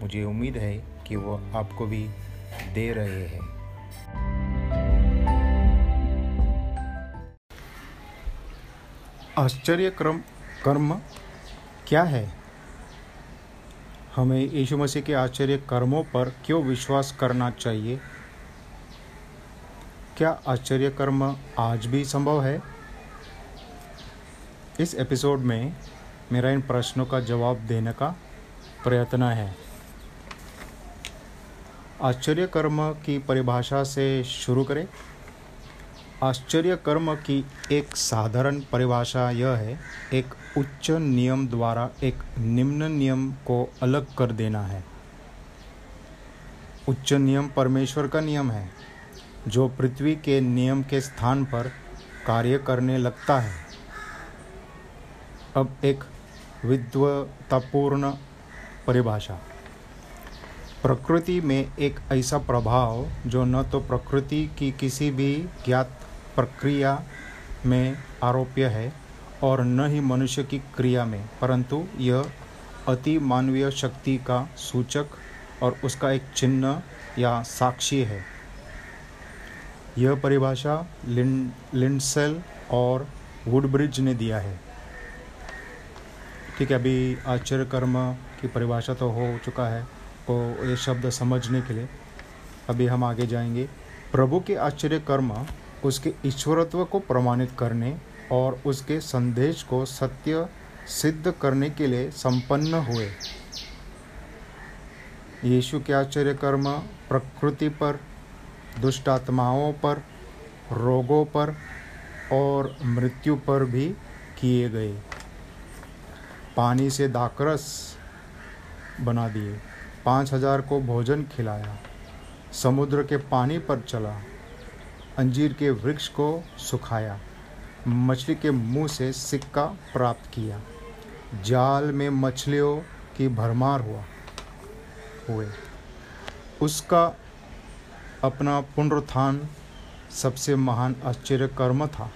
मुझे उम्मीद है कि वो आपको भी दे रहे हैं। आश्चर्य क्रम कर्म क्या है? हमें यीशु मसीह के आश्चर्य कर्मों पर क्यों विश्वास करना चाहिए? क्या आश्चर्य कर्म आज भी संभव है? इस एपिसोड में मेरा इन प्रश्नों का जवाब देने का प्रयत्न है। आश्चर्य कर्म की परिभाषा से शुरू करें। आश्चर्य कर्म की एक साधारण परिभाषा यह है, एक उच्च नियम द्वारा एक निम्न नियम को अलग कर देना है। उच्च नियम परमेश्वर का नियम है, जो पृथ्वी के नियम के स्थान पर कार्य करने लगता है। अब एक विद्वतापूर्ण परिभाषा। प्रकृति में एक ऐसा प्रभाव जो न तो प्रकृति की किसी भी ज्ञात प्रक्रिया में आरोप्य है और न ही मनुष्य की क्रिया में, परंतु यह अति मानवीय शक्ति का सूचक और उसका एक चिन्ह या साक्षी है। यह परिभाषा लिंड लिंडसेल और वुडब्रिज ने दिया है। ठीक है, अभी आश्चर्य कर्म की परिभाषा तो हो चुका है। को ये शब्द समझने के लिए। अभी हम आगे जाएँगे। प्रभु के आश्चर्य कर्म, उसके ईश्वरत्व को प्रमाणित करने और उसके संदेश को सत्य सिद्ध करने के लिए संपन्न हुए। यीशु के आश्चर्य कर्म, प्रकृति पर दुष्ट आत्माओं पर, रोगों पर और मृत्यु पर भी किए गए। पानी से दाकरस बना दिए। पाँच हज़ार को भोजन खिलाया, समुद्र के पानी पर चला, अंजीर के वृक्ष को सुखाया, मछली के मुँह से सिक्का प्राप्त किया, जाल में मछलियों की भरमार हुआ, हुए। उसका अपना पुनरुत्थान सबसे महान आश्चर्य कर्म था।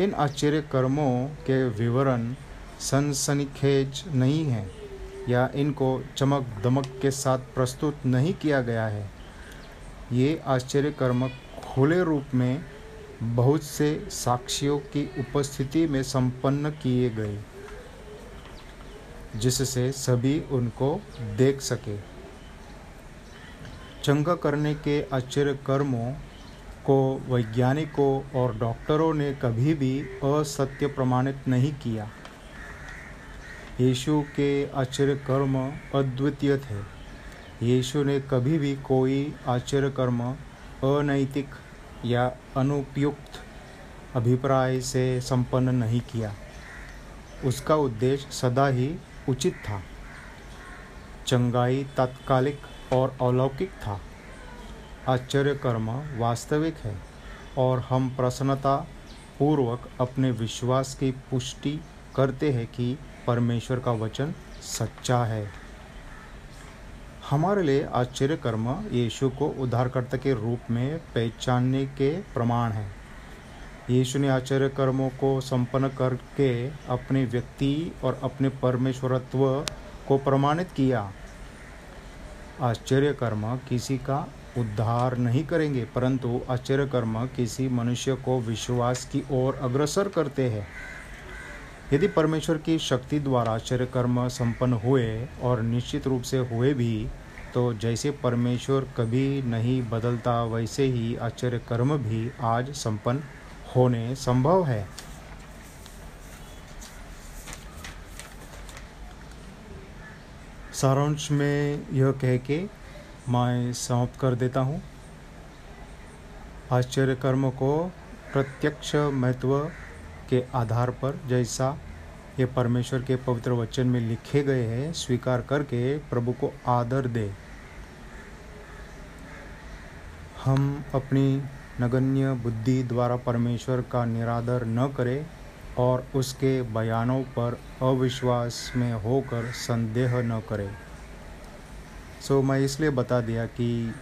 इन आश्चर्य कर्मों के विवरण सनसनीखेज नहीं हैं। या इनको चमक दमक के साथ प्रस्तुत नहीं किया गया है। ये आश्चर्य कर्म खुले रूप में बहुत से साक्षियों की उपस्थिति में संपन्न किए गए, जिससे सभी उनको देख सके। चंगा करने के आश्चर्य कर्मों को, वैज्ञानिकों और डॉक्टरों ने कभी भी असत्य प्रमाणित नहीं किया। यीशु के आश्चर्य कर्म अद्वितीय थे। यीशु ने कभी भी कोई आश्चर्य कर्म अनैतिक या अनुपयुक्त अभिप्राय से संपन्न नहीं किया। उसका उद्देश्य सदा ही उचित था। चंगाई तात्कालिक और अलौकिक था। आश्चर्य कर्म वास्तविक है और हम प्रसन्नता पूर्वक अपने विश्वास की पुष्टि करते हैं कि परमेश्वर का वचन सच्चा है। हमारे लिए आश्चर्य कर्म यीशु को उद्धारकर्ता के रूप में पहचानने के प्रमाण है। यीशु ने आश्चर्य कर्मों को संपन्न करके अपने व्यक्ति और अपने परमेश्वरत्व को प्रमाणित किया। आश्चर्य कर्म किसी का उद्धार नहीं करेंगे, परंतु आश्चर्य कर्म किसी मनुष्य को विश्वास की ओर अग्रसर करते हैं। यदि परमेश्वर की शक्ति द्वारा आश्चर्य कर्म संपन्न हुए और निश्चित रूप से हुए भी तो जैसे परमेश्वर कभी नहीं बदलता, वैसे ही आश्चर्य कर्म भी आज संपन्न होने संभव है। सारांश में यह कह के मैं समाप्त कर देता हूँ। आश्चर्य कर्म को प्रत्यक्ष महत्व के आधार पर जैसा ये परमेश्वर के पवित्र वचन में लिखे गए हैं स्वीकार करके प्रभु को आदर दे। हम अपनी नगण्य बुद्धि द्वारा परमेश्वर का निरादर न करें और उसके बयानों पर अविश्वास में होकर संदेह न करें। सो so, मैं इसलिए बता दिया कि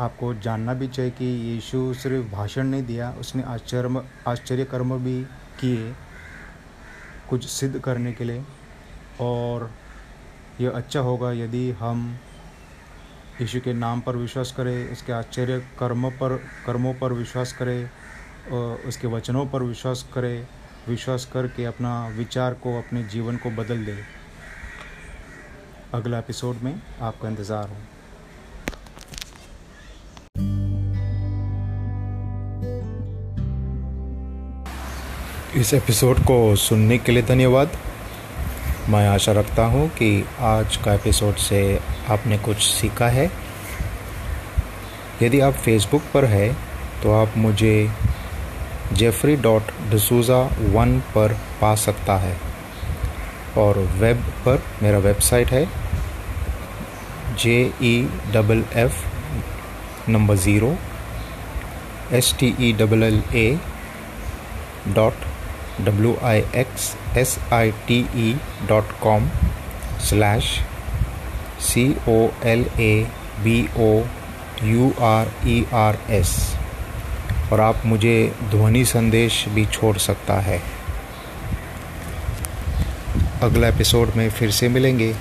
आपको जानना भी चाहिए कि यीशु सिर्फ़ भाषण नहीं दिया, उसने आश्चर्य आश्चर्य कर्म भी किए कुछ सिद्ध करने के लिए। और यह अच्छा होगा यदि हम यीशु के नाम पर विश्वास करें उसके आश्चर्य कर्म पर, कर्मों पर विश्वास करें उसके वचनों पर विश्वास करें, विश्वास करके अपना विचार को, अपने जीवन को बदल दे। अगला एपिसोड में आपका इंतज़ार हो। इस एपिसोड को सुनने के लिए धन्यवाद। मैं आशा रखता हूँ कि आज का एपिसोड से आपने कुछ सीखा है। यदि आप फेसबुक पर है तो आप मुझे जेफरी डॉट डसूज़ा वन पर पा सकता है और वेब पर मेरा वेबसाइट है J E double F number zero S T E double L A dot W I X S I T E dot com slash C O L A B O U R E R S और आप मुझे ध्वनि संदेश भी छोड़ सकता है। अगला एपिसोड में फिर से मिलेंगे।